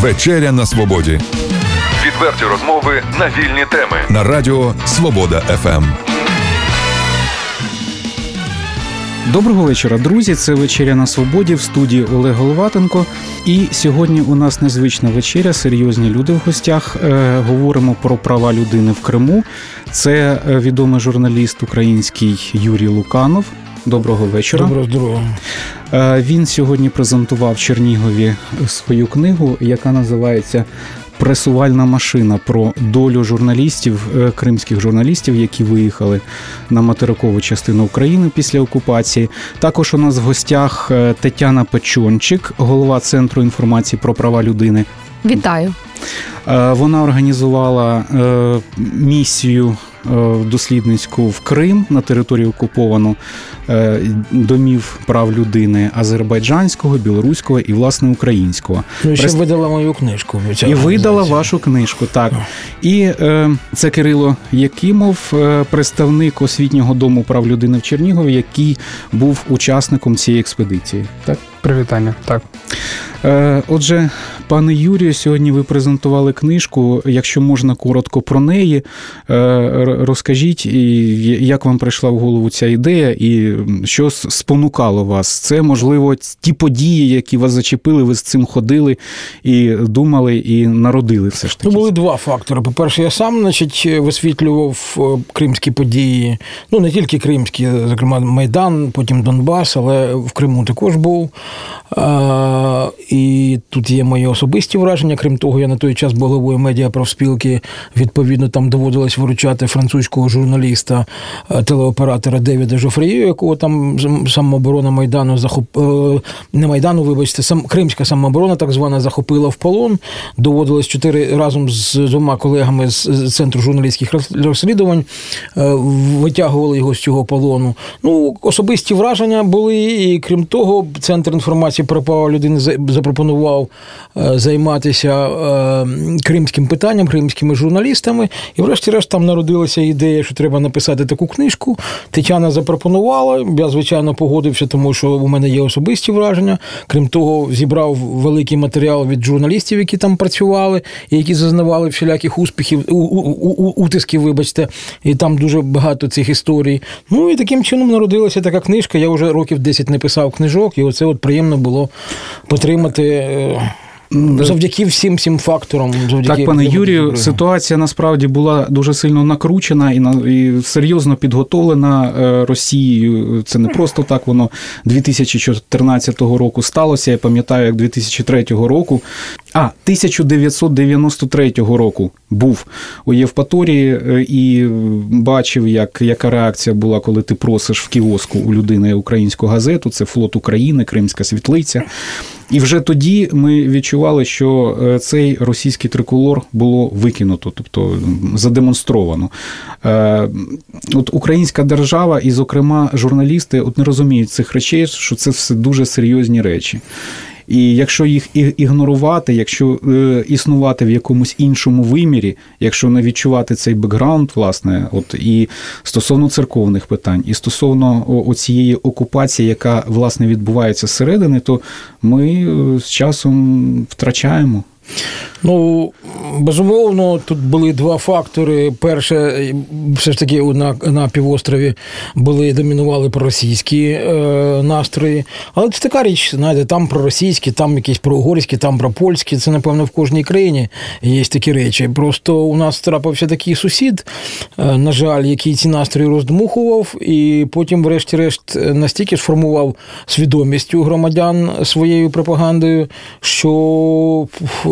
Вечеря на свободі. Відверті розмови на вільні теми на Радіо Свобода ФМ. Доброго вечора, друзі. Це вечеря на свободі в студії Олег Головатенко. І сьогодні у нас незвична вечеря, серйозні люди в гостях. Е, говоримо про права людини в Криму. Це е, відомий журналіст український Юрій Луканов. Доброго вечора. Доброго здоров'я. Е, він сьогодні презентував Чернігові свою книгу, яка називається Пресувальна машина про долю журналістів, е, кримських журналістів, які виїхали на материкову частину України після окупації. Також у нас в гостях е, Тетяна Печончик, голова Центру інформації про права людини. Вітаю. Вона організувала місію дослідницьку в Крим на території окуповану Е, домів прав людини азербайджанського, білоруського і власне українського. Ну, ще Прес... видала мою книжку. І видала вашу книжку, так. І е, це Кирило Якимов, е, представник освітнього дому прав людини в Чернігові, який був учасником цієї експедиції. Так, привітання. Так. Е, отже, пане Юрію, сьогодні ви презентували книжку. Якщо можна коротко про неї, розкажіть, як вам прийшла в голову ця ідея, і що спонукало вас? Це можливо ті події, які вас зачепили, ви з цим ходили і думали, і народили все ж таки. Ну, були два фактори. По-перше, я сам, значить, висвітлював е, кримські події, ну не тільки кримські, зокрема Майдан, потім Донбас, але в Криму також був. І тут є мої особисті враження. Крім того, я на той час був головою медіапрофспілки. Відповідно, там доводилось виручати французького журналіста, е, телеоператора Девіда Жофрію, якого там самооборона Майдану захоп... Е, не Майдану, вибачте, сам Кримська самооборона, так звана, захопила в полон. Доводилось чотири разом з двома колегами з центру журналістських розслідувань, е, витягували його з цього полону. Ну, особисті враження були, і крім того, центр інформації про права людини запропонував займатися кримським питанням, кримськими журналістами. І, врешті-решт, там народилася ідея, що треба написати таку книжку. Тетяна запропонувала. Я, звичайно, погодився, тому що у мене є особисті враження. Крім того, зібрав великий матеріал від журналістів, які там працювали, і які зазнавали всіляких успіхів, у, у, у, утисків, вибачте, і там дуже багато цих історій. Ну і таким чином народилася така книжка. Я вже років 10 не писав книжок, і оце от приємно було потримати. Завдяки всім всім факторам, завдяки так, пане Юрію, ситуація насправді була дуже сильно накручена і на і серйозно підготовлена е, Росією. Це не просто так воно 2014 року сталося. Я пам'ятаю, як 2003 року. А 1993 року був у Євпаторії е, і бачив, як яка реакція була, коли ти просиш в кіоску у людини українську газету. Це флот України, Кримська світлиця. І вже тоді ми відчували, що е, цей російський триколор було викинуто, тобто задемонстровано. Е, от Українська держава, і, зокрема, журналісти от не розуміють цих речей, що це все дуже серйозні речі. І якщо їх ігнорувати, якщо е, існувати в якомусь іншому вимірі, якщо не відчувати цей бекграунд, власне, от і стосовно церковних питань, і стосовно оцієї окупації, яка власне відбувається зсередини, то ми е, з часом втрачаємо. Ну, безумовно, тут були два фактори. Перше, все ж таки, на на півострові були домінували проросійські е, настрої. Але це така річ, знаєте, там проросійські, там якісь проугорські, там пропольські. Це, напевно, в кожній країні є такі речі. Просто у нас трапився такий сусід, е, на жаль, який ці настрої роздмухував, і потім, врешті-решт, настільки сформував свідомість у громадян своєю пропагандою, що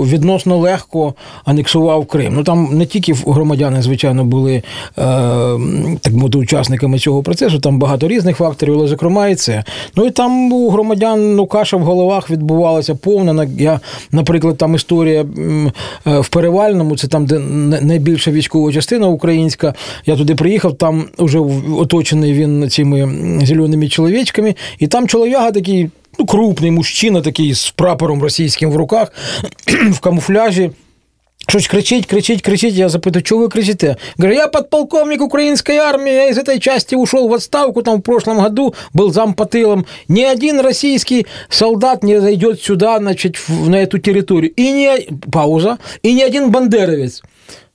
відносно легко анексував Крим. Ну там не тільки громадяни, звичайно, були е, так мовити, учасниками цього процесу, там багато різних факторів, але зокрема і це. Ну і там у громадян ну, каша в головах відбувалася повна. Я, наприклад, там історія е, в Перевальному, це там, де найбільша військова частина українська. Я туди приїхав, там вже оточений він цими зеленими чоловічками, і там чолов'яга такий ну, крупний мужчина такий з прапором російським в руках, в камуфляжі. Щось кричить, кричить, кричить. Я запитую, чого ви кричите? Говорю, я подполковник украинской армии, я из этой части ушел в отставку, там в прошлом году был зампотылом. Ни один российский солдат не зайдет сюда, значит, на эту территорию. И не... Пауза. И ни один бандеровец.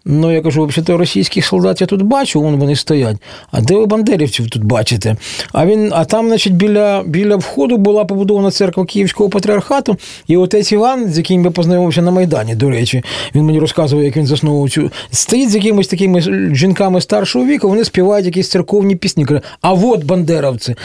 Ну, я кажу, взагалі російських солдат я тут бачу, вон вони стоять. А де ви бандерівців тут бачите? А він, а там, значить, біля біля входу була побудована церква Київського патріархату, і отець Іван, з яким я познайомився на Майдані, до речі, він мені розказував, як він засновував цю. Стоїть з якимись такими жінками старшого віку, вони співають якісь церковні пісні. Каже, а от бандеровці.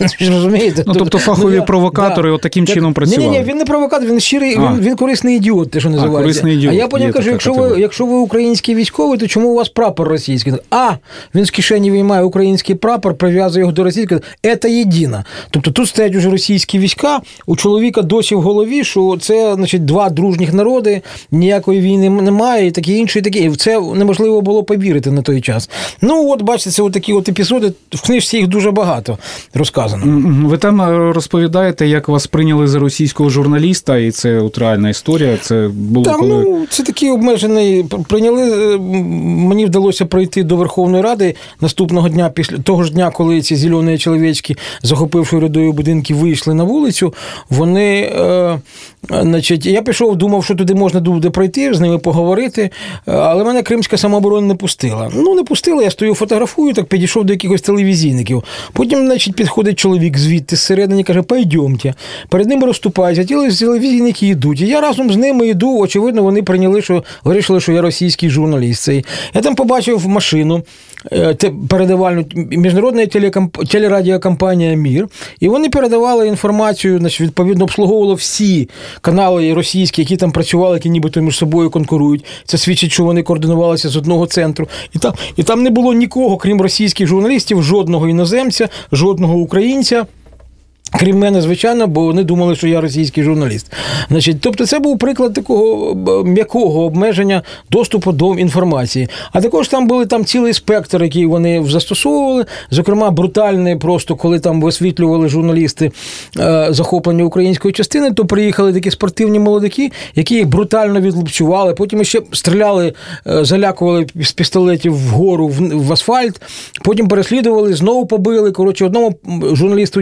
розумієте? Ну, Тобто фахові ну, провокатори от таким чином працювали. Ні, ні, він не провокатор, він щирий, він, корисний ідіот, те, що називається. А, я потім кажу, якщо ви, якщо ви український військовий, то чому у вас прапор російський? А він з кишені виймає український прапор, прив'язує його до російського. Це єдине. Тобто тут стоять уже російські війська. У чоловіка досі в голові, що це значить два дружніх народи, ніякої війни немає, і таке інше, і таке. І в це неможливо було повірити на той час. Ну, от бачите, це от такі от епізоди. В книжці їх дуже багато розказано. Ви там е, розповідаєте, як вас прийняли за російського журналіста, і це от реальна історія. Це було там, коли... ну, це такий обмежений прийняли. Е, мені вдалося пройти до Верховної Ради наступного дня, після того ж дня, коли ці зелені чоловічки, захопивши рядою будинки, вийшли на вулицю. Вони, е, значить, я пішов, думав, що туди можна буде пройти, з ними поговорити, е, але мене Кримська самооборона не пустила. Ну, не пустила, я стою, фотографую, так підійшов до якихось телевізійників. Потім, значить, підходить чоловік звідти зсередині, каже, пойдемте. Перед ними розступаються, ті телевізійники йдуть. І я разом з ними йду. Очевидно, вони прийняли, що вирішили, що я російський журналіст. Цей. Я там побачив машину е, передавальну міжнародна телерадіокомпанія Мір, і вони передавали інформацію, значить, відповідно обслуговували всі канали російські, які там працювали, які нібито між собою конкурують. Це свідчить, що вони координувалися з одного центру. І там, І там не було нікого, крім російських журналістів, жодного іноземця, жодного українця. Крім мене, звичайно, бо вони думали, що я російський журналіст. Значить, Тобто, це був приклад такого м'якого обмеження доступу до інформації. А також там були там цілий спектр, який вони застосовували. Зокрема, брутальний, просто коли там висвітлювали журналісти е, захоплення української частини, то приїхали такі спортивні молодики, які їх брутально відлупцювали. Потім ще стріляли, е, залякували з пістолетів вгору в асфальт. Потім переслідували, знову побили. Коротше, одному журналісту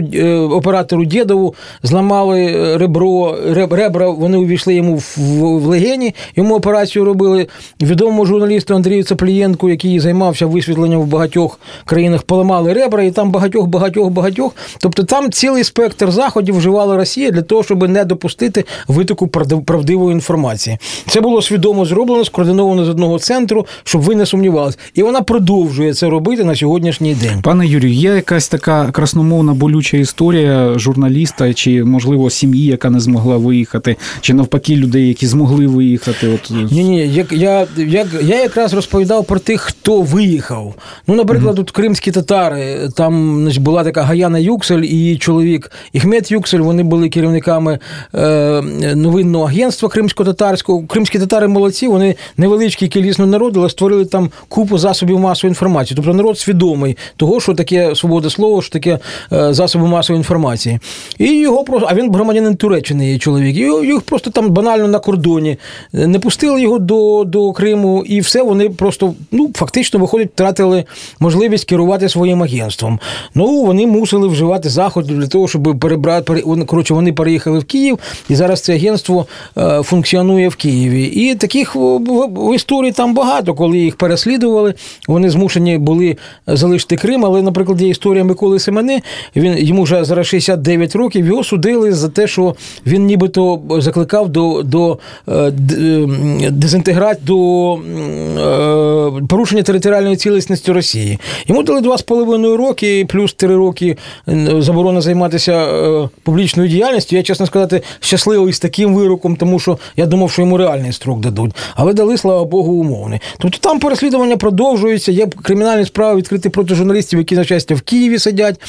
оператору оператору Дєдову зламали е, ребро, ребра, вони увійшли йому в, в легені, йому операцію робили. Відомому журналісту Андрію Цаплієнку, який займався висвітленням в багатьох країнах, поламали ребра, і там багатьох, багатьох, багатьох. Тобто там цілий спектр заходів вживала Росія для того, щоб не допустити витоку правдивої інформації. Це було свідомо зроблено, скоординовано з одного центру, щоб ви не сумнівалися. І вона продовжує це робити на сьогоднішній день. Пане Юрію, є якась така красномовна болюча історія журналіста, чи можливо сім'ї, яка не змогла виїхати, чи навпаки людей, які змогли виїхати. От ні, ні, як я як я якраз розповідав про тих, хто виїхав. Ну, наприклад, тут кримські татари, там значить, була така Гаяна Юксель і чоловік Ігмет Юксель. Вони були керівниками е, новинного агентства кримсько-татарського. Кримські татари молодці, вони невеличкі кілісно народу, але створили там купу засобів масової інформації. Тобто народ свідомий того, що таке свобода слова, що таке е, засоби масової інформації інформації. І його просто, а він громадянин Туреччини є чоловік. І їх просто там банально на кордоні не пустили його до до Криму, і все вони просто ну, фактично виходить, втратили можливість керувати своїм агентством. Ну вони мусили вживати заходи для того, щоб перебрати коротше, вони переїхали в Київ, і зараз це агентство е, функціонує в Києві. І таких в історії там багато, коли їх переслідували, вони змушені були залишити Крим. Але, наприклад, є історія Миколи Семени. Він йому вже зараз 69 років його судили за те, що він нібито закликав до до е, е, дезінтеграції, до е, порушення територіальної цілісності Росії. Йому дали 2,5 роки, плюс 3 роки заборона займатися публічною діяльністю. Я, чесно сказати, щасливий з таким вироком, тому що я думав, що йому реальний строк дадуть. Але дали, слава Богу, умовний. Тобто там переслідування продовжується. Є кримінальні справи відкриті проти журналістів, які на щастя в Києві сидять.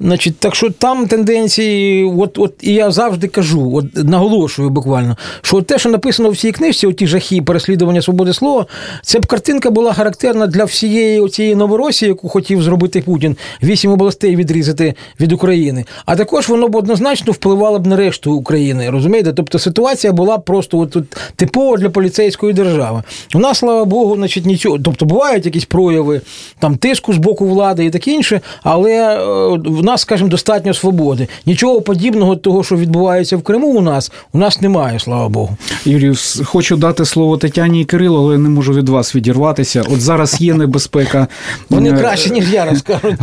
Значить, Значить, так що там тенденції, от от і я завжди кажу, от наголошую буквально, що те, що написано в цій книжці, оті жахи переслідування свободи слова, це б картинка була характерна для всієї цієї Новоросії, яку хотів зробити Путін, вісім областей відрізати від України. А також воно б однозначно впливало б на решту України. Розумієте? Тобто ситуація була просто от, от, типова для поліцейської держави. У нас, слава Богу, значить, нічого. Тобто бувають якісь прояви там тиску з боку влади і таке інше, але е, в нас, скажімо, достатньо свободи. Нічого подібного того, що відбувається в Криму, у нас у нас немає, слава Богу. Юрію, хочу дати слово Тетяні і Кирилу, але не можу від вас відірватися. От зараз є небезпека. Вони е, краще, ніж я розкажу.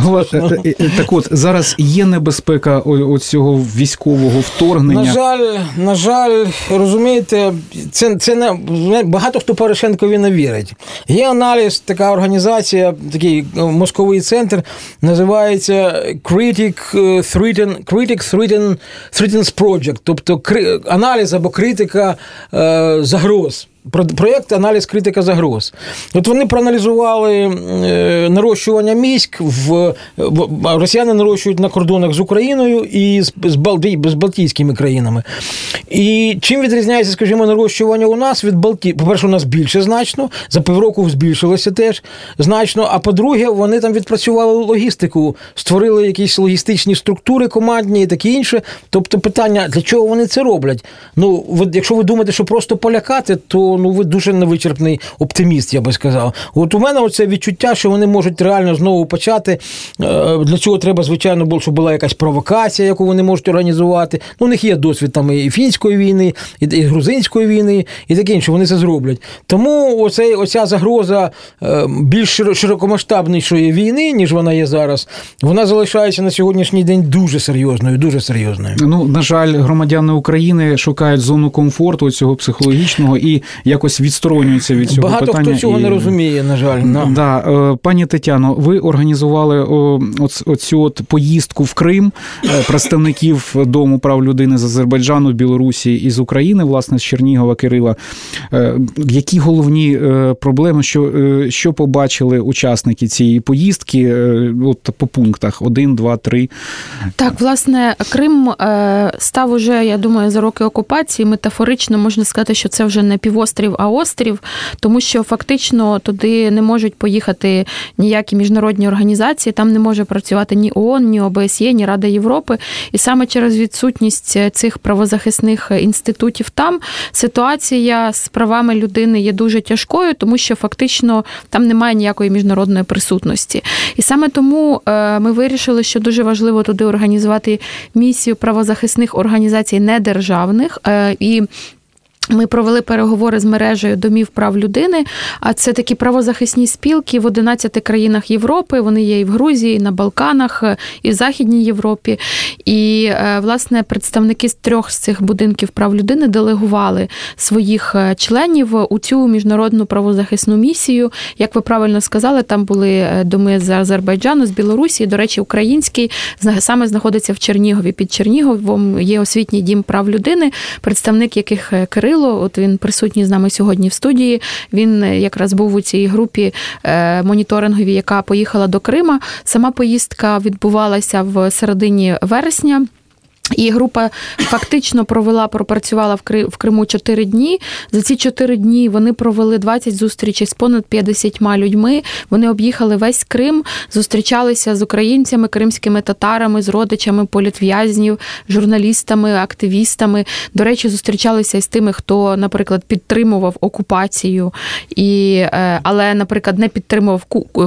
Е, так от зараз є небезпека цього військового вторгнення. На жаль, на жаль, розумієте, це це не багато хто Порошенкові не вірить. Є аналіз, така організація, такий мозковий центр, називається Critic Threaten, Critics Threaten, Threatens Project, тобто аналіз або критика е, загроз. Проєкт аналіз критика загроз. От вони проаналізували е, нарощування міськ в росіяни нарощують на кордонах з Україною і з з Балтійськими країнами. І чим відрізняється, скажімо, нарощування у нас від Балті? По-перше, у нас більше значно, за півроку збільшилося теж значно. А по-друге, вони там відпрацювали логістику, створили якісь логістичні структури командні і таке інше. Тобто, питання, для чого вони це роблять? Ну, якщо ви думаєте, що просто полякати, то ну ви дуже невичерпний оптиміст, я би сказав. От у мене оце відчуття, що вони можуть реально знову почати. Е, для цього треба, звичайно, було, щоб була якась провокація, яку вони можуть організувати. Ну, у них є досвід там і фінської війни, і грузинської війни, і таке інше. Вони це зроблять. Тому оцей, оця загроза е, більш широкомасштабнішої війни, ніж вона є зараз, вона залишається на сьогоднішній день дуже серйозною. Дуже серйозною. Ну на жаль, громадяни України шукають зону комфорту цього психологічного і якось відсторонюються від цього Багато питання. Багато хто цього і... не розуміє, на жаль. No. Да. Е, пані Тетяно, ви організували оцю от поїздку в Крим е, представників Дому прав людини з Азербайджану, Білорусі і з України, власне, з Чернігова Кирила. Е, які головні проблеми, що що побачили учасники цієї поїздки от по пунктах 1, 2, 3? Так, власне, Крим став уже, я думаю, за роки окупації метафорично можна сказати, що це вже не півострів, а острів, тому що фактично туди не можуть поїхати ніякі міжнародні організації, там не може працювати ні ООН, ні ОБСЄ, ні Рада Європи. І саме через відсутність цих правозахисних інститутів там ситуація з правами людини є дуже тяжкою, тому що фактично там немає ніякої міжнародної присутності. І саме тому е, ми вирішили, що дуже важливо туди організувати місію правозахисних організацій недержавних е, і. Ми провели переговори з мережею домів прав людини. А це такі правозахисні спілки в 11 країнах Європи. Вони є і в Грузії, і на Балканах, і в Західній Європі. І е, власне представники з трьох з цих будинків прав людини делегували своїх е, членів у цю міжнародну правозахисну місію. Як ви правильно сказали, там були е, доми з Азербайджану, з Білорусі. До речі, український саме знаходиться в Чернігові. Під Черніговом є освітній дім прав людини, представник яких Кирил. Кирило, от він присутній з нами сьогодні в студії. Він е, якраз був у цій групі е, моніторинговій, яка поїхала до Крима. Сама поїздка відбувалася в середині вересня. І група фактично провела, пропрацювала в Криму 4 дні. За ці 4 дні вони провели 20 зустрічей з понад 50 людьми. Вони об'їхали весь Крим, зустрічалися з українцями, кримськими татарами, з родичами політв'язнів, журналістами, активістами. До речі, зустрічалися із тими, хто, наприклад, підтримував окупацію, і, е, але, наприклад, не підтримував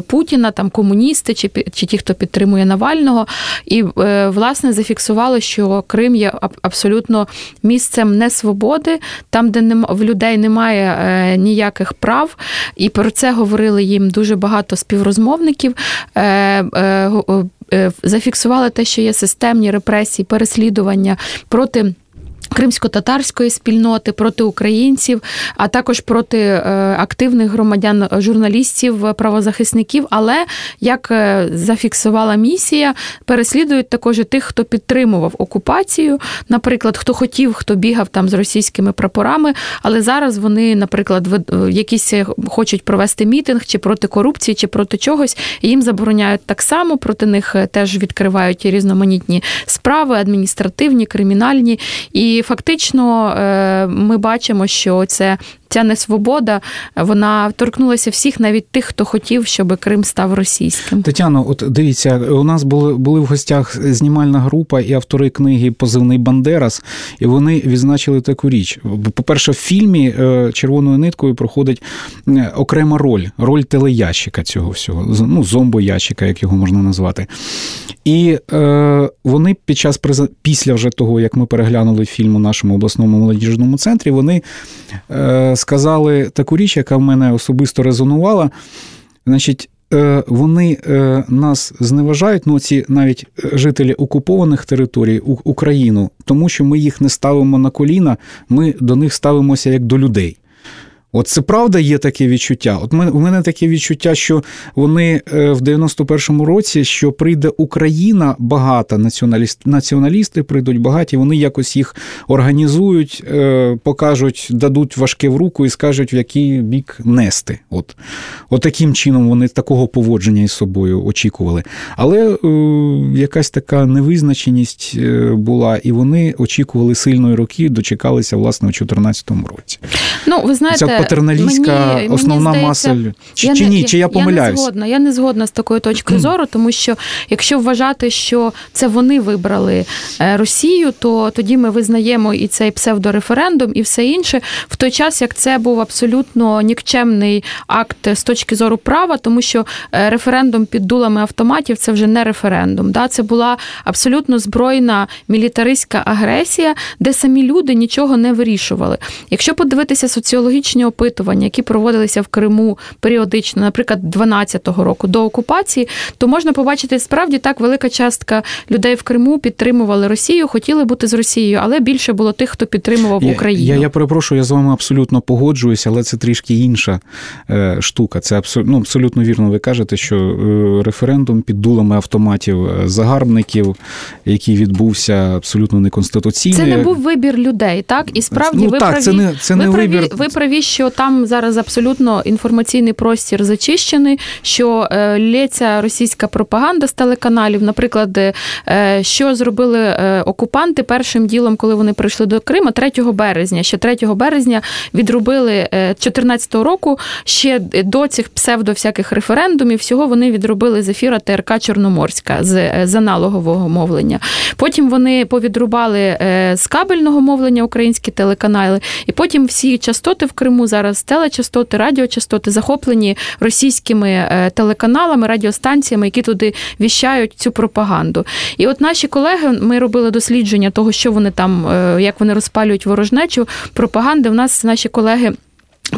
Путіна, там комуністи чи чи ті, хто підтримує Навального. І е, власне зафіксували, що. Крим є абсолютно місцем несвободи, там, де в людей немає е, ніяких прав, і про це говорили їм дуже багато співрозмовників. Е, е, зафіксували те, що є системні репресії, переслідування проти. Кримсько-татарської спільноти проти українців, а також проти е, активних громадян, журналістів, правозахисників. Але як е, зафіксувала місія, переслідують також і тих, хто підтримував окупацію, наприклад, хто хотів, хто бігав там з російськими прапорами. Але зараз вони, наприклад, якісь хочуть провести мітинг чи проти корупції, чи проти чогось. І їм забороняють так само. Проти них теж відкривають різноманітні справи, адміністративні, кримінальні і фактично е, ми бачимо, що це ця несвобода вона торкнулася всіх, навіть тих, хто хотів, щоб Крим став російським. Тетяно, от дивіться, у нас були були в гостях знімальна група і автори книги Позивний Бандерас, і вони відзначили таку річ. По-перше, в фільмі е, червоною ниткою проходить е, окрема роль, роль телеящика цього всього, ну, зомбоящика, як його можна назвати. І е, вони під час після вже того, як ми переглянули фільм у нашому обласному молодіжному центрі, вони е, сказали таку річ, яка в мене особисто резонувала. Значить, е, вони е, нас зневажають, ну ці навіть жителі окупованих територій Україну, тому що ми їх не ставимо на коліна, ми до них ставимося як до людей. От це правда є таке відчуття. От у мене таке відчуття, що вони е, в 91-му році, що прийде Україна багата, націоналіст, націоналісти прийдуть багаті, вони якось їх організують, е, покажуть, дадуть важке в руку і скажуть, в який бік нести. От. От таким чином вони такого поводження із собою очікували. Але е, якась така невизначеність е, була, і вони очікували сильної роки, дочекалися власне у 2014 році. Ну, ви знаєте патерналістська мені, основна мені здається, маса чи, я чи ні? чи я помиляюсь? Я не згодна. Я не згодна з такою точкою зору, тому що якщо вважати, що це вони вибрали е, Росію, то тоді ми визнаємо і цей псевдореферендум, і все інше в той час, як це був абсолютно нікчемний акт з точки зору права, тому що е, референдум під дулами автоматів це вже не референдум. Да? Це була абсолютно збройна мілітаристська агресія, де самі люди нічого не вирішували. Якщо подивитися соціологічні опитування, які проводилися в Криму періодично, наприклад, 12-го року до окупації, то можна побачити справді так велика частка людей в Криму підтримували Росію, хотіли бути з Росією, але більше було тих, хто підтримував Україну. Я я, я перепрошую, я з вами абсолютно погоджуюся, але це трішки інша е, штука. Це абсолютно ну, абсолютно вірно. Ви кажете, що е, референдум під дулами автоматів е, загарбників, який відбувся абсолютно неконституційний. Це не був вибір людей, так і справді ну, ви так, праві, це не це ви не праві, вибір. Ви праві, що там зараз абсолютно інформаційний простір зачищений, що е, лється російська пропаганда з телеканалів. Наприклад, е, що зробили е, окупанти першим ділом, коли вони прийшли до Крима 3 березня. Ще 3 березня відробили 2014 року. Ще до цих псевдо всяких референдумів. Всього вони відробили з ефіра ТРК Чорноморська з, з аналогового мовлення. Потім вони повідрубали з кабельного мовлення українські телеканали, і потім всі частоти в Криму зараз телечастоти, радіочастоти захоплені російськими е, телеканалами, радіостанціями, які туди віщають цю пропаганду. І от наші колеги, ми робили дослідження того, що вони там, е, як вони розпалюють ворожнечу пропаганди. У нас наші колеги.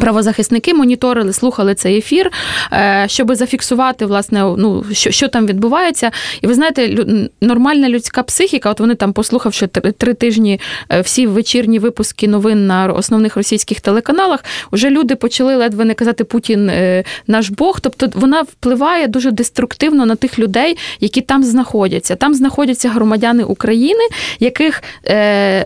Правозахисники моніторили, слухали цей ефір, е, щоб зафіксувати, власне, ну що що там відбувається. І ви знаєте, нормальна людська психіка, от вони там, послухавши три тижні е, всі вечірні випуски новин на основних російських телеканалах, вже люди почали ледве не казати Путін е, наш Бог. Тобто вона впливає дуже деструктивно на тих людей, які там знаходяться. Там знаходяться громадяни України, яких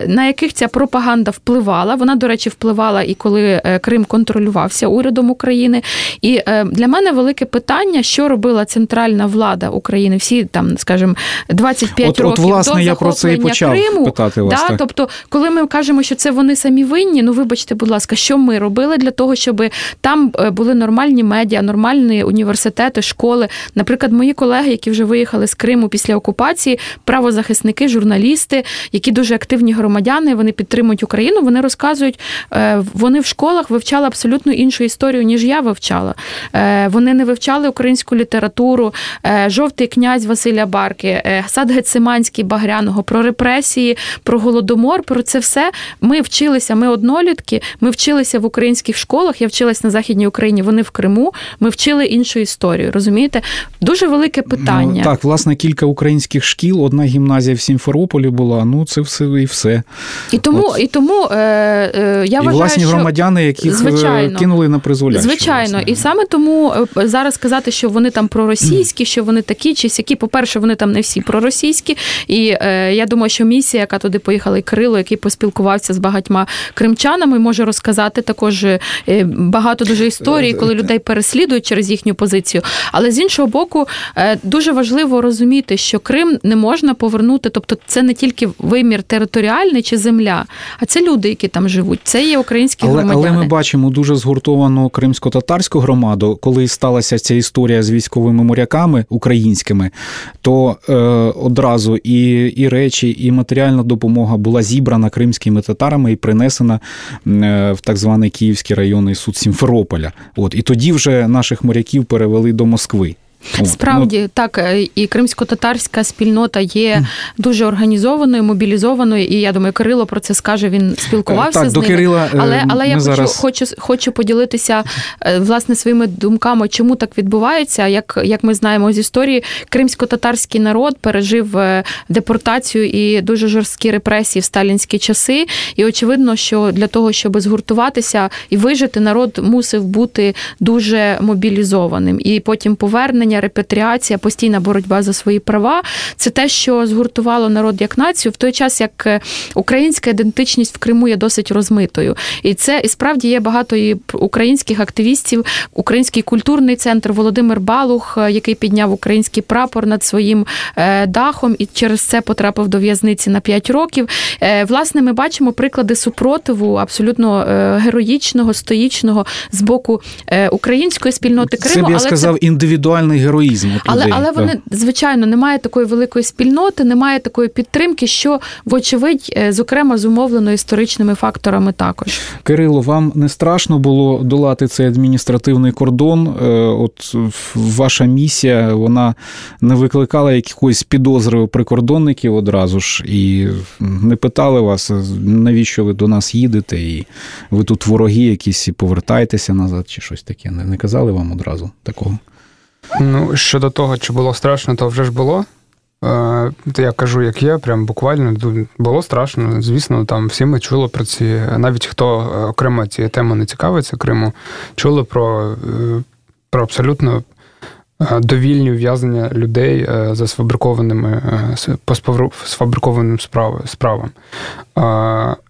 на яких ця пропаганда впливала. Вона, до речі, впливала і коли Крим контролювався урядом України. І е, для мене велике питання, що робила центральна влада України, всі там, скажімо, 25 от, років от, власне, до я про це і почав Криму. питати вас. Да, так. Тобто, коли ми кажемо, що це вони самі винні, ну вибачте, будь ласка, що ми робили для того, щоб там е, були нормальні медіа, нормальні університети, школи. Наприклад, мої колеги, які вже виїхали з Криму після окупації, правозахисники, журналісти, які дуже активні громадяни, вони підтримують Україну. Вони розказують, е, вони в школах вивчали вивчали абсолютно іншу історію, ніж я вивчала. Вони не вивчали українську літературу, жовтий князь Василя Барки, сад Гециманський Багряного, про репресії, про голодомор. Про це все ми вчилися. Ми однолітки, ми вчилися в українських школах. Я вчилась на Західній Україні. Вони в Криму. Ми вчили іншу історію. Розумієте? Дуже велике ну, питання. Ну, Так, власне, кілька українських шкіл, одна гімназія в Сімферополі була. Ну це все і все. І тому, От. і тому е, е, я і вважаю, власні що... громадяни, яких е, звичайно, кинули на призволяще. Звичайно, власне. і саме тому е, зараз сказати, що вони там проросійські, що вони такі чи сякі. По перше, вони там не всі проросійські. І е, я думаю, що місія, яка туди поїхала, і Кирило, який поспілкувався з багатьма кримчанами, може розказати також е, багато дуже історій, коли людей переслідують через їхню позицію. Але з іншого боку, е, дуже важливо розуміти, що Крим не можна повернути, тобто це не тільки вимір територіальний чи земля, а це люди, які там живуть. Це є українські але, громадяни. Але ми бачимо дуже згуртовану кримсько-татарську громаду, коли сталася ця історія з військовими моряками українськими, то е, одразу і, і речі, і матеріальна допомога була зібрана кримськими татарами і принесена е, в так званий Київський районний суд Сімферополя. От і тоді вже наших моряків перевели до Москви. Справді ну, так, е, і кримсько-татарська спільнота є дуже організованою, мобілізованою. І я думаю, Кирило про це скаже. Він спілкувався так, з до ними. Кирила, е, але але я зараз... хочу хочу хочу поділитися е, власне своїми думками, чому так відбувається. Як як ми знаємо з історії, кримсько-татарський народ пережив депортацію і дуже жорсткі репресії в сталінські часи. І очевидно, що для того, щоб згуртуватися і вижити, народ мусив бути дуже мобілізованим. І потім повернення повернення, репатріація, постійна боротьба за свої права це те, що згуртувало народ як націю в той час, як е, українська ідентичність в Криму є досить розмитою. І це і справді є багато і українських активістів, український культурний центр Володимир Балух, е, який підняв український прапор над своїм е, дахом і через це потрапив до в'язниці на 5 років. Власне, ми бачимо приклади супротиву абсолютно героїчного, стоїчного з боку української спільноти Криму. Це б я але сказав це... індивідуальний героїзм. Але але вони звичайно немає такої великої спільноти, немає такої підтримки, що вочевидь, е, зокрема, зумовлено історичними факторами. Також Кирило, вам не страшно було долати цей адміністративний кордон? Е, от ваша місія вона не викликала якихось підозри у прикордонників одразу ж і не питали вас, навіщо ви до нас їдете, і ви тут вороги якісь і повертаєтеся назад, чи щось таке. Не, не казали вам одразу такого? Ну, щодо того, чи було страшно, то вже ж було. Е, я кажу, як є, прям буквально було страшно. Звісно, там всі ми чули про ці, навіть хто е, окремо цією темою не цікавиться Криму, чули про, е, про абсолютно довільні ув'язнення людей за сфабрикованими по сфабрикованим справам.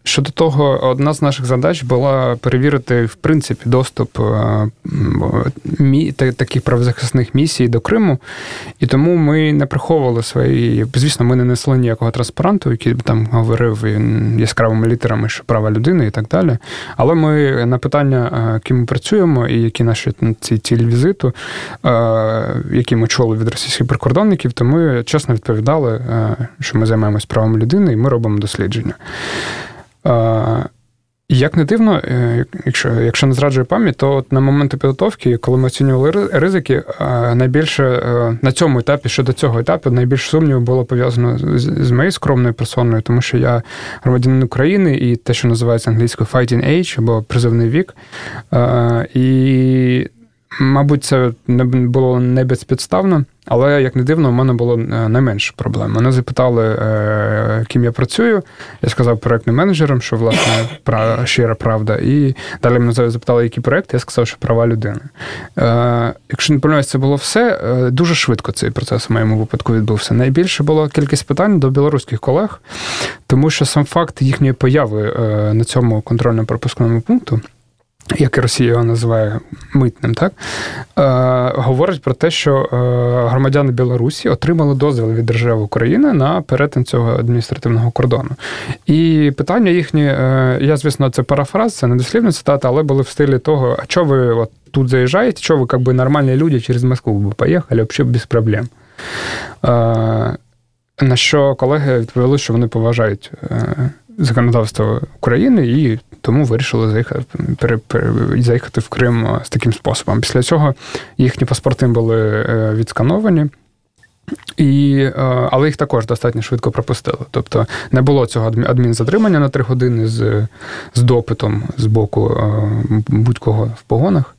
Щодо того, одна з наших задач була перевірити в принципі доступ е, таких правозахисних місій до Криму, і тому ми не приховували свої. Звісно, ми не несли ніякого транспаранту, який там говорив яскравими літерами, що права людини і так далі. Але ми на питання, е, ким ми працюємо, і які наші ці цілі візиту, е, які ми чули від російських прикордонників, то ми чесно відповідали, що ми займаємось правами людини і ми робимо дослідження. Як не дивно, е, якщо якщо не зраджує пам'ять, то от на моменти підготовки, коли ми оцінювали ризики, найбільше е, на цьому етапі, щодо цього етапу, найбільше сумніву було пов'язано з, з моєю скромною персоною, тому що я громадянин України і те, що називається англійською fighting age або призовний вік. І Мабуть, це не було не безпідставно, але як не дивно, у мене було е, не менше проблем. Мене запитали, е, ким я працюю. Я сказав проектним менеджером, що власне щира правда. І далі мене запитали, які проекти, я сказав, що права людини. Е, якщо не помиляюсь, це було все. Дуже швидко цей процес в моєму випадку відбувся. Найбільше було кількість питань до білоруських колег, тому що сам факт їхньої появи на цьому контрольно-пропускному пункту як і Росія його називає митним, так е, говорить про те, що е, громадяни Білорусі отримали дозвіл від держави України на перетин цього адміністративного кордону. І питання їхні, е, я, звісно, це парафраз, це не дослівна цитата, але були в стилі того, а що ви от тут заїжджаєте, що ви як би нормальні люди через Москву би поїхали, взагалі без проблем. Е, на що колеги відповіли, що вони поважають е, законодавство України і тому вирішили заїхати заїхати в Крим з таким способом. Після цього їхні паспорти були відскановані. І, Але їх також достатньо швидко пропустили. Тобто не було цього адмінзатримання на три години з з допитом з боку будь-кого в погонах.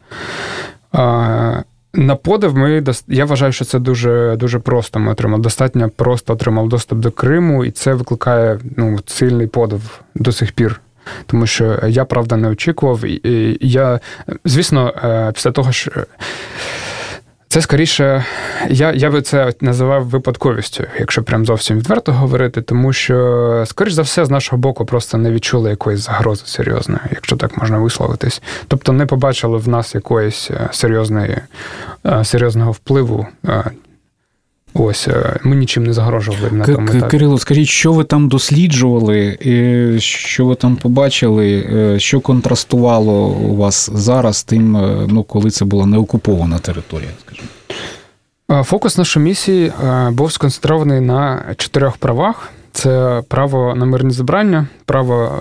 На подив ми я вважаю, що це дуже дуже просто. Ми отримали достатньо просто отримав доступ до Криму, і це викликає ну, сильний подив до сих пір. Тому що я правда не очікував. І Я, звісно, е, після того що. Це скоріше, я я би це називав випадковістю, якщо прям зовсім відверто говорити, тому що, скоріш за все, з нашого боку просто не відчули якоїсь загрози серйозної, якщо так можна висловитись. Тобто не побачили в нас якоїсь е, серйозної, е, серйозного впливу е, Ось е, ми нічим не загрожували на тому етапі. Кирило, скажіть, що ви там досліджували, що ви там побачили, е, що контрастувало у вас зараз тим, е, ну коли це була неокупована територія? скажімо? Фокус нашої місії був сконцентрований на чотирьох правах: це право на мирні зібрання, право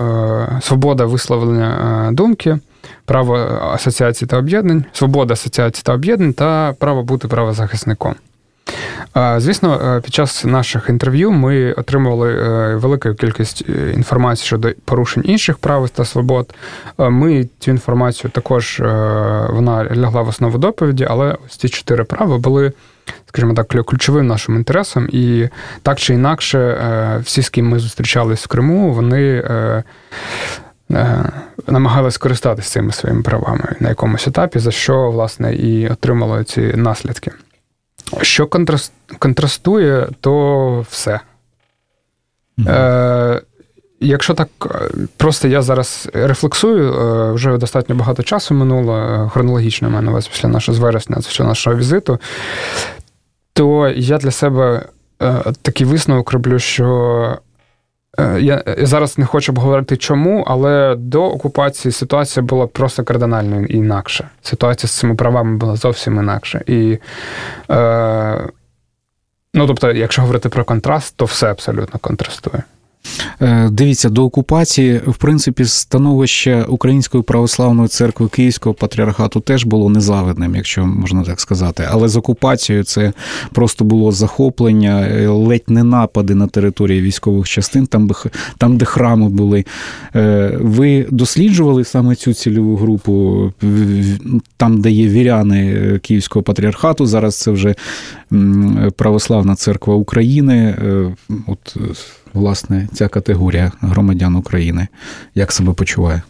свобода висловлення думки, право асоціації та об'єднань, свобода асоціації та об'єднань та право бути правозахисником. Звісно, е, під час наших інтерв'ю ми отримували е, велику кількість е, інформації щодо порушень інших прав та свобод. Ми цю інформацію також вона лягла в основу доповіді, але ось ці чотири права були, скажімо так, ключовим нашим інтересом. І так чи інакше, всі, з ким ми зустрічались в Криму, вони. Намагалися скористатися цими своїми правами на якомусь етапі, за що власне і отримали ці наслідки. Що контрастує, то все. Mm-hmm. Е, Якщо так, просто я зараз рефлексую, е, вже достатньо багато часу минуло, е, хронологічно в мене після нашого з вересня, після нашого візиту, то я для себе е, такий висновок роблю, що Е, я зараз не хочу обговорити чому, але до окупації ситуація була просто кардинально інакша. Ситуація з цими правами була зовсім інакша. І, е, ну, тобто, якщо говорити про контраст, то все абсолютно контрастує. Е, дивіться, до окупації, в принципі, становище Української православної церкви Київського патріархату теж було незавидним, якщо можна так сказати. Але з окупацією це просто було захоплення, е, ледь не напади на території військових частин, там, там де храми були. Е, ви досліджували саме цю цільову групу, там, де є віряни Київського патріархату. Зараз це вже Православна церква України. От власне, ця категорія громадян України? Як себе почуває?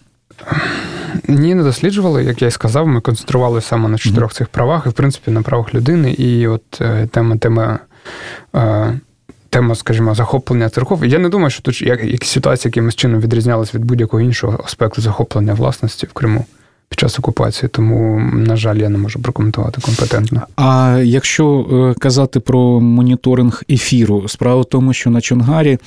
Ні, не досліджували, як я й сказав, ми концентрувалися саме на чотирьох цих правах, і в принципі на правах людини. І от е, тема тема. Е, тема, скажімо, захоплення церков. Я не думаю, що тут як, як ситуація якимось чином відрізнялась від будь-якого іншого аспекту захоплення власності в Криму під час окупації, тому, на жаль, я не можу прокоментувати компетентно. А якщо е, казати про моніторинг ефіру, справа в тому, що на Чонгарі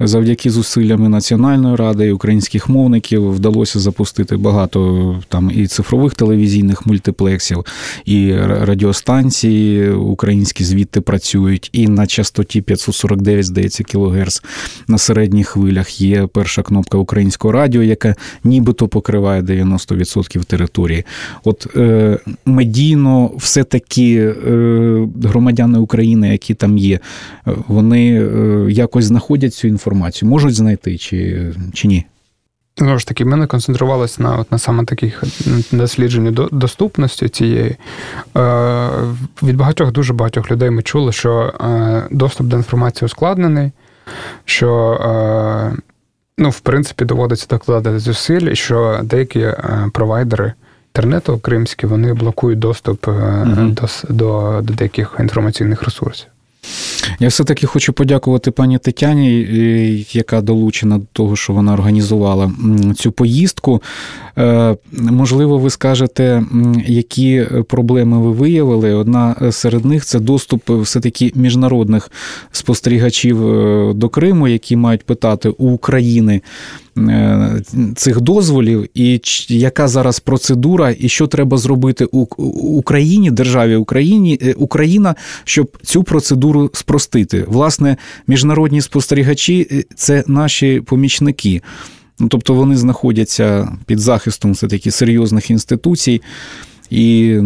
завдяки зусиллями Національної ради і українських мовників вдалося запустити багато там і цифрових телевізійних мультиплексів, і радіостанції українські звідти працюють, і на частоті 549, здається, кілогерц на середніх хвилях є перша кнопка українського радіо, яка нібито покриває 90% території. От е, медійно, все-таки е, громадяни України, які там є, вони е, якось знаходять цю інформацію, можуть знайти чи, чи ні? Знову ж таки, ми не концентрувалися на на саме таких дослідженні доступності цієї. Е, Від багатьох, дуже багатьох людей ми чули, що е, доступ до інформації ускладнений, що е, ну, в принципі, доводиться докладати зусиль, що деякі е, провайдери інтернету кримські вони блокують доступ mm до, до, до деяких інформаційних ресурсів. Я все-таки хочу подякувати пані Тетяні, яка долучена до того, що вона організувала цю поїздку. Е, можливо, ви скажете, які проблеми ви виявили. Одна серед них це доступ все-таки міжнародних спостерігачів до Криму, які мають питати у України е, цих дозволів, і яка зараз процедура, і що треба зробити у Україні, державі Україні, е, Україна, щоб цю процедуру спростити. Власне, міжнародні спостерігачі це наші помічники. Ну, Тобто вони знаходяться під захистом все таки серйозних інституцій і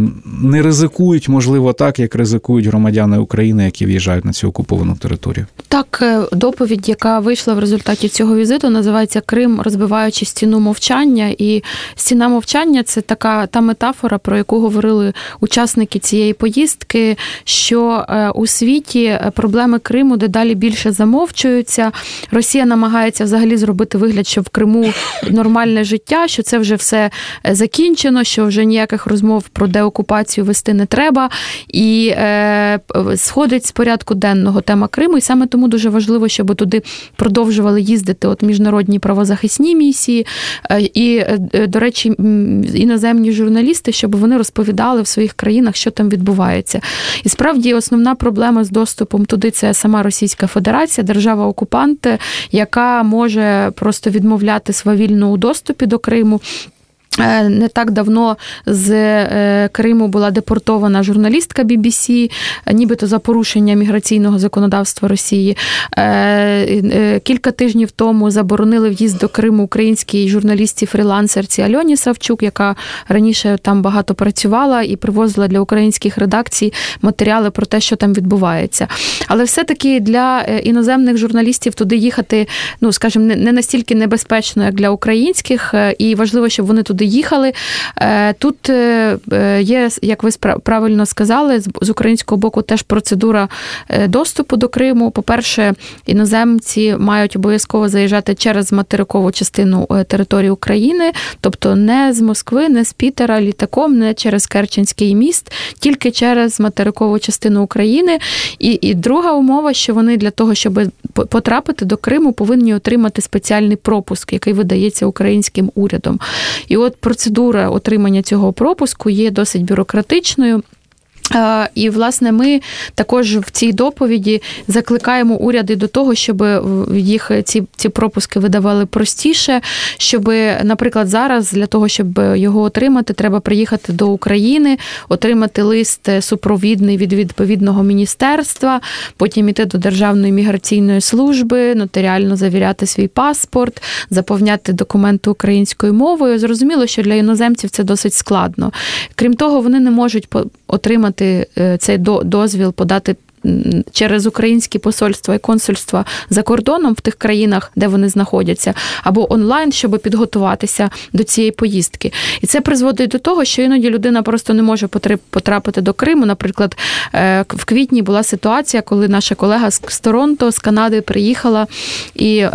не ризикують, можливо, так, як ризикують громадяни України, які в'їжджають на цю окуповану територію. Так, е, доповідь, яка вийшла в результаті цього візиту, називається Крим, розбиваючи стіну мовчання. І стіна мовчання це така та метафора, про яку говорили учасники цієї поїздки. Що е, у світі проблеми Криму дедалі більше замовчуються. Росія намагається взагалі зробити вигляд, що в Криму нормальне життя, що це вже все е, закінчено, що вже ніяких розмов розмов про деокупацію вести не треба, і е, сходить з порядку денного тема Криму. І саме тому дуже важливо, щоб туди продовжували їздити от міжнародні правозахисні місії, е, і, е, до речі, іноземні журналісти, щоб вони розповідали в своїх країнах, що там відбувається. І справді основна проблема з доступом туди це сама Російська Федерація, держава-окупант, яка може просто відмовляти свавільно у доступі до Криму. Е, не так давно з е, Криму була депортована журналістка BBC, нібито за порушення міграційного законодавства Росії. Е, кілька тижнів тому заборонили в'їзд до Криму українській журналістці фрілансерці Альоні Савчук, яка раніше там багато працювала і привозила для українських редакцій матеріали про те, що там відбувається. Але все-таки для іноземних журналістів туди їхати, ну скажімо, не настільки небезпечно, як для українських, і важливо, щоб вони туди їхали. Е, тут е, е, є, як ви правильно сказали, з українського боку теж процедура доступу до Криму. По-перше, іноземці мають обов'язково заїжджати через материкову частину території України, тобто не з Москви, не з Пітера, літаком, не через Керченський міст, тільки через материкову частину України. І, І друга умова, що вони для того, щоб потрапити до Криму, повинні отримати спеціальний пропуск, який видається українським урядом. І от процедура отримання цього пропуску є досить бюрократичною. І, власне, ми також в цій доповіді закликаємо уряди до того, щоб їх ці ці пропуски видавали простіше. Щоб, наприклад, зараз для того, щоб його отримати, треба приїхати до України, отримати лист супровідний від відповідного міністерства, потім іти до Державної міграційної служби, нотаріально завіряти свій паспорт, заповняти документи українською мовою. Зрозуміло, що для іноземців це досить складно. Крім того, вони не можуть отримати отримати е, цей дозвіл, подати. Через українські посольства і консульства за кордоном в тих країнах, де вони знаходяться, або онлайн, щоб підготуватися до цієї поїздки, і це призводить до того, що іноді людина просто не може потрапити до Криму. Наприклад, е, в квітні була ситуація, коли наша колега з Торонто з Канади приїхала і.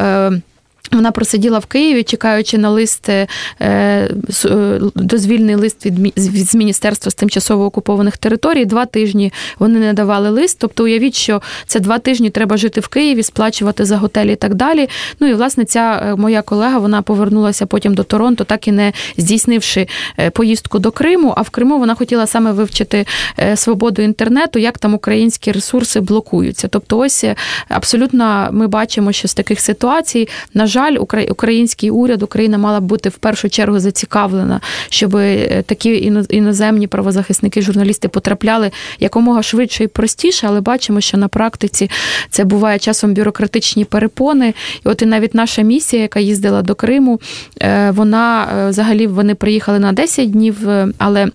Е, вона просиділа в Києві, чекаючи на лист е, е, дозвільний лист від міністерства з тимчасово окупованих територій. Два тижні вони не давали лист. Тобто, уявіть, що це два тижні треба жити в Києві, сплачувати за готелі і так далі. Ну і власне ця е, моя колега вона повернулася потім до Торонто, так і не здійснивши поїздку до Криму. А в Криму вона хотіла саме вивчити свободу інтернету, як там українські ресурси блокуються. Тобто, ось абсолютно ми бачимо, що з таких ситуацій на жаль український уряд, Україна мала б бути в першу чергу зацікавлена, щоб е, такі іноземні правозахисники, журналісти потрапляли якомога швидше і простіше, але бачимо, що на практиці це буває часом бюрократичні перепони. І от і навіть наша місія, яка їздила до Криму, е, вона е, взагалі вони приїхали на 10 днів, але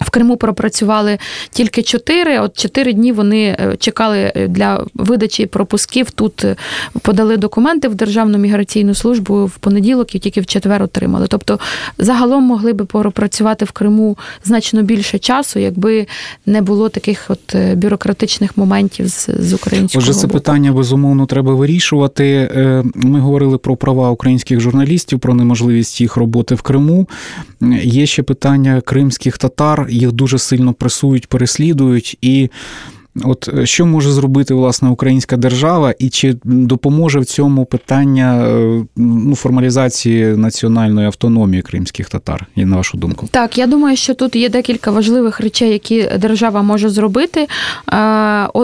в Криму пропрацювали тільки чотири. От чотири дні вони е, чекали е, для видачі пропусків. Тут е, подали документи в Державну міграційну службу в понеділок і тільки в четвер отримали. Тобто, загалом могли би пропрацювати в Криму значно більше часу, якби не було таких от бюрократичних моментів з, з українського. Отже, це боку. питання безумовно треба вирішувати. Ми говорили про права українських журналістів, про неможливість їх роботи в Криму. Є ще питання кримських татар їх дуже сильно пресують, переслідують і. От е, що може зробити власне українська держава, і чи допоможе в цьому питання е, ну, формалізації національної автономії кримських татар? І на вашу думку? Так, я думаю, що тут є декілька важливих речей, які держава може зробити.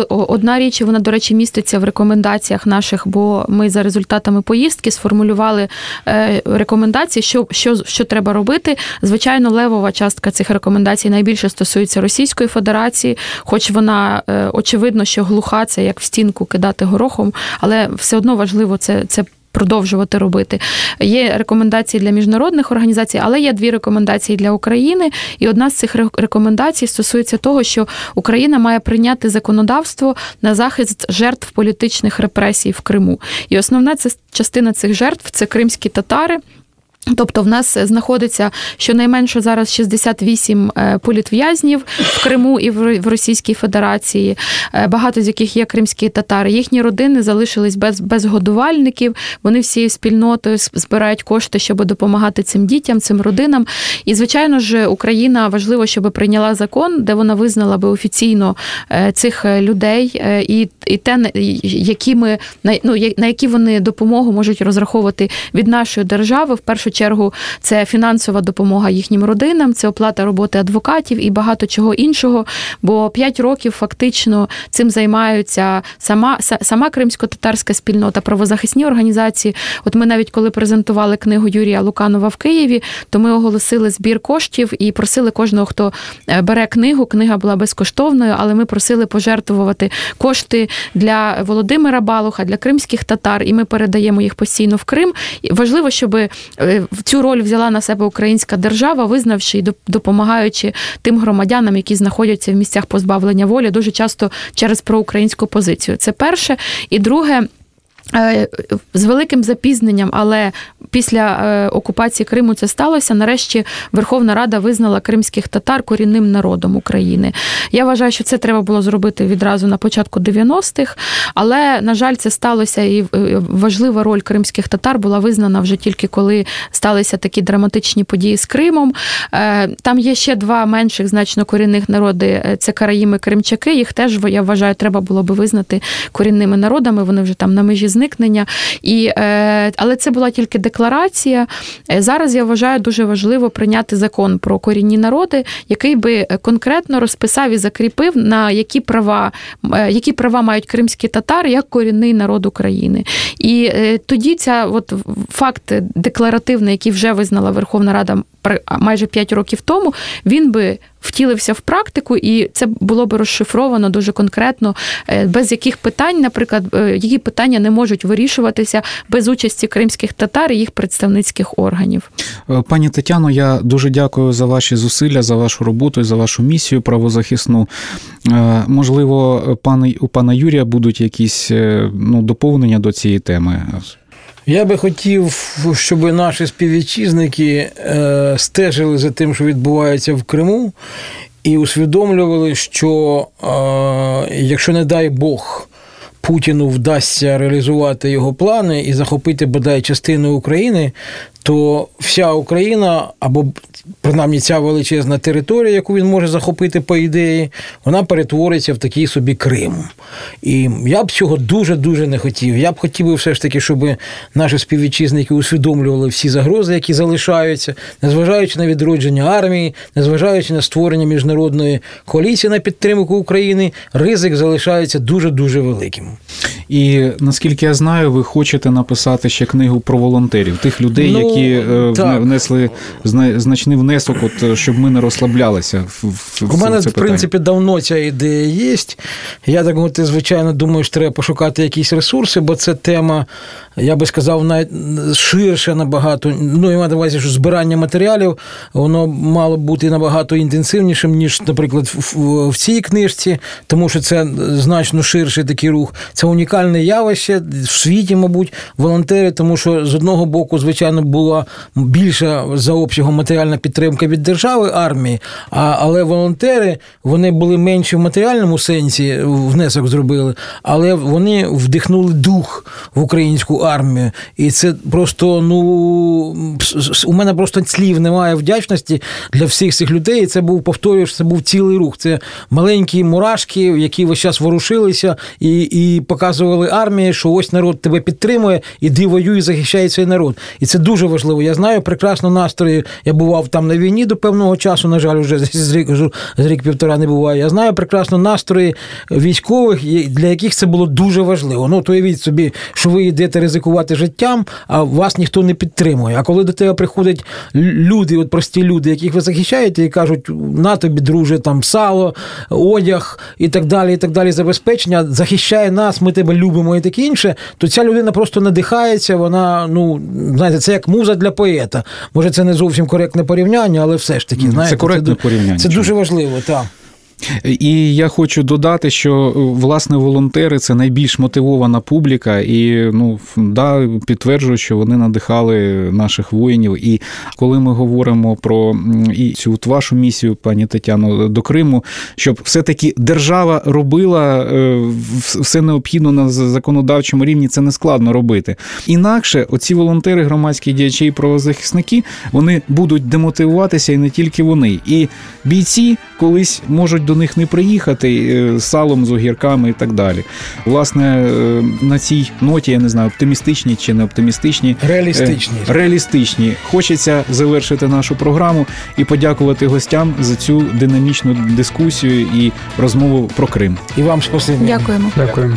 Одна річ, вона, до речі, міститься в рекомендаціях наших, бо ми за результатами поїздки сформулювали е, рекомендації, що, що, що треба робити. Звичайно, левова частка цих рекомендацій найбільше стосується Російської Федерації, хоч вона очевидно, що глуха це як в стінку кидати горохом, але все одно важливо це це. Продовжувати робити. Є рекомендації для міжнародних організацій, але є дві рекомендації для України. І одна з цих рекомендацій стосується того, що Україна має прийняти законодавство на захист жертв політичних репресій в Криму. І основна це частина цих жертв це кримські татари. Тобто в нас знаходиться щонайменше зараз 68 е, політв'язнів в Криму і в Російській Федерації, е, багато з яких є кримські татари. Їхні родини залишились без без годувальників. Вони всією спільнотою збирають кошти, щоб допомагати цим дітям, цим родинам. І, звичайно ж, Україна важливо, щоб прийняла закон, де вона визнала би офіційно е, цих людей і і те, які ми ну, на які вони допомогу можуть розраховувати від нашої держави в першу чергу це фінансова допомога їхнім родинам, це оплата роботи адвокатів і багато чого іншого. Бо п'ять років фактично цим займаються сама сама кримсько-татарська спільнота, правозахисні організації. От ми навіть коли презентували книгу Юрія Луканова в Києві, то ми оголосили збір коштів і просили кожного, хто е, бере книгу. Книга була безкоштовною, але ми просили пожертвувати кошти для Володимира Балуха, для кримських татар, і ми передаємо їх постійно в Крим. І важливо, щоб е, цю роль взяла на себе українська держава, визнавши і допомагаючи тим громадянам, які знаходяться в місцях позбавлення волі, дуже часто через проукраїнську позицію. Це перше. І друге. Е, з великим запізненням, але після е, окупації Криму це сталося. Нарешті Верховна Рада визнала кримських татар корінним народом України. Я вважаю, що це треба було зробити відразу на початку 90-х, але на жаль, це сталося, і е, важлива роль кримських татар була визнана вже тільки коли сталися такі драматичні події з Кримом. Там є ще два менших значно корінних народи: це Караїми Кримчаки. Їх теж я вважаю, треба було би визнати корінними народами. Вони вже там на межі зникнення. І, е, Але це була тільки декларація. Е, зараз я вважаю дуже важливо прийняти закон про корінні народи, який би конкретно розписав і закріпив, на які права е, які права мають кримські татари як корінний народ України. І тоді ця от факт декларативний, який вже визнала Верховна Рада майже 5 років тому, він би втілився в практику, і це було би розшифровано дуже конкретно, е, без яких питань, наприклад, е, які питання не можуть вирішуватися без участі кримських татар і їх представницьких органів. Е, пані Тетяно, я дуже дякую за ваші зусилля, за вашу роботу і за вашу місію правозахисну. Можливо, пан у пана Юрія будуть якісь ну, доповнення до цієї теми. Я би хотів, щоб наші співвітчизники е, стежили за тим, що відбувається в Криму, і усвідомлювали, що е, якщо не дай Бог. Путіну вдасться реалізувати його плани і захопити бодай частину України, то вся Україна або принаймні ця величезна територія, яку він може захопити по ідеї, вона перетвориться в такий собі Крим. І я б цього дуже-дуже не хотів. Я б хотів би все ж таки, щоб наші співвітчизники усвідомлювали всі загрози, які залишаються, незважаючи на відродження армії, незважаючи на створення міжнародної коаліції на підтримку України, ризик залишається дуже-дуже великим. І наскільки я знаю, ви хочете написати ще книгу про волонтерів, тих людей, ну, які е, так. внесли значний внесок, от е, щоб ми не розслаблялися. В, в У мене, в принципі, давно ця ідея є. Я так от, звичайно, думаю, що треба пошукати якісь ресурси, бо це тема, я би сказав, навіть ширше набагато. Ну, я маю на увазі, що збирання матеріалів воно мало бути набагато інтенсивнішим, ніж, наприклад, в, в цій книжці, тому що це значно ширший такий рух. Це унікальне явище в світі, мабуть, волонтери, тому що з одного боку, звичайно, було була більша за обсягом матеріальна підтримка від держави армії, а, але волонтери вони були менші в матеріальному сенсі, внесок зробили, але вони вдихнули дух в українську армію. І це просто, ну у мене просто слів немає вдячності для всіх цих людей. І це був, повторюю, це був цілий рух. Це маленькі мурашки, які весь час ворушилися і і показували армії, що ось народ тебе підтримує, іди воюй, захищає цей народ. І це дуже важливо. Я знаю прекрасно настрої. Я бував там на війні до певного часу, на жаль, вже з рік з рік півтора не буває. Я знаю прекрасно настрої військових, для яких це було дуже важливо. Ну, то уявіть собі, що ви йдете ризикувати життям, а вас ніхто не підтримує. А коли до тебе приходять люди, от прості люди, яких ви захищаєте, і кажуть, на тобі, друже, там сало, одяг і так далі, і так далі, забезпечення, захищає нас, ми тебе любимо і таке інше, то ця людина просто надихається, вона, ну, знаєте, це як муза для поета. Може, це не зовсім коректне порівняння, але все ж таки, знаєте, це коректне це, порівняння. Це дуже важливо, так. І я хочу додати, що власне волонтери це найбільш мотивована публіка, і ну да, підтверджую, що вони надихали наших воїнів. І коли ми говоримо про і цю вашу місію, пані Тетяно, до Криму, щоб все-таки держава робила е, все необхідно на законодавчому рівні, це не складно робити. Інакше оці волонтери, громадські діячі і правозахисники, вони будуть демотивуватися, і не тільки вони. І бійці колись можуть до них не приїхати е, з салом, з огірками і так далі. Власне, е, на цій ноті я не знаю, оптимістичні чи не оптимістичні. Реалістичні. Е, реалістичні. Хочеться завершити нашу програму і подякувати гостям за цю динамічну дискусію і розмову про Крим. І вам спасибі. Дякуємо. Дякуємо.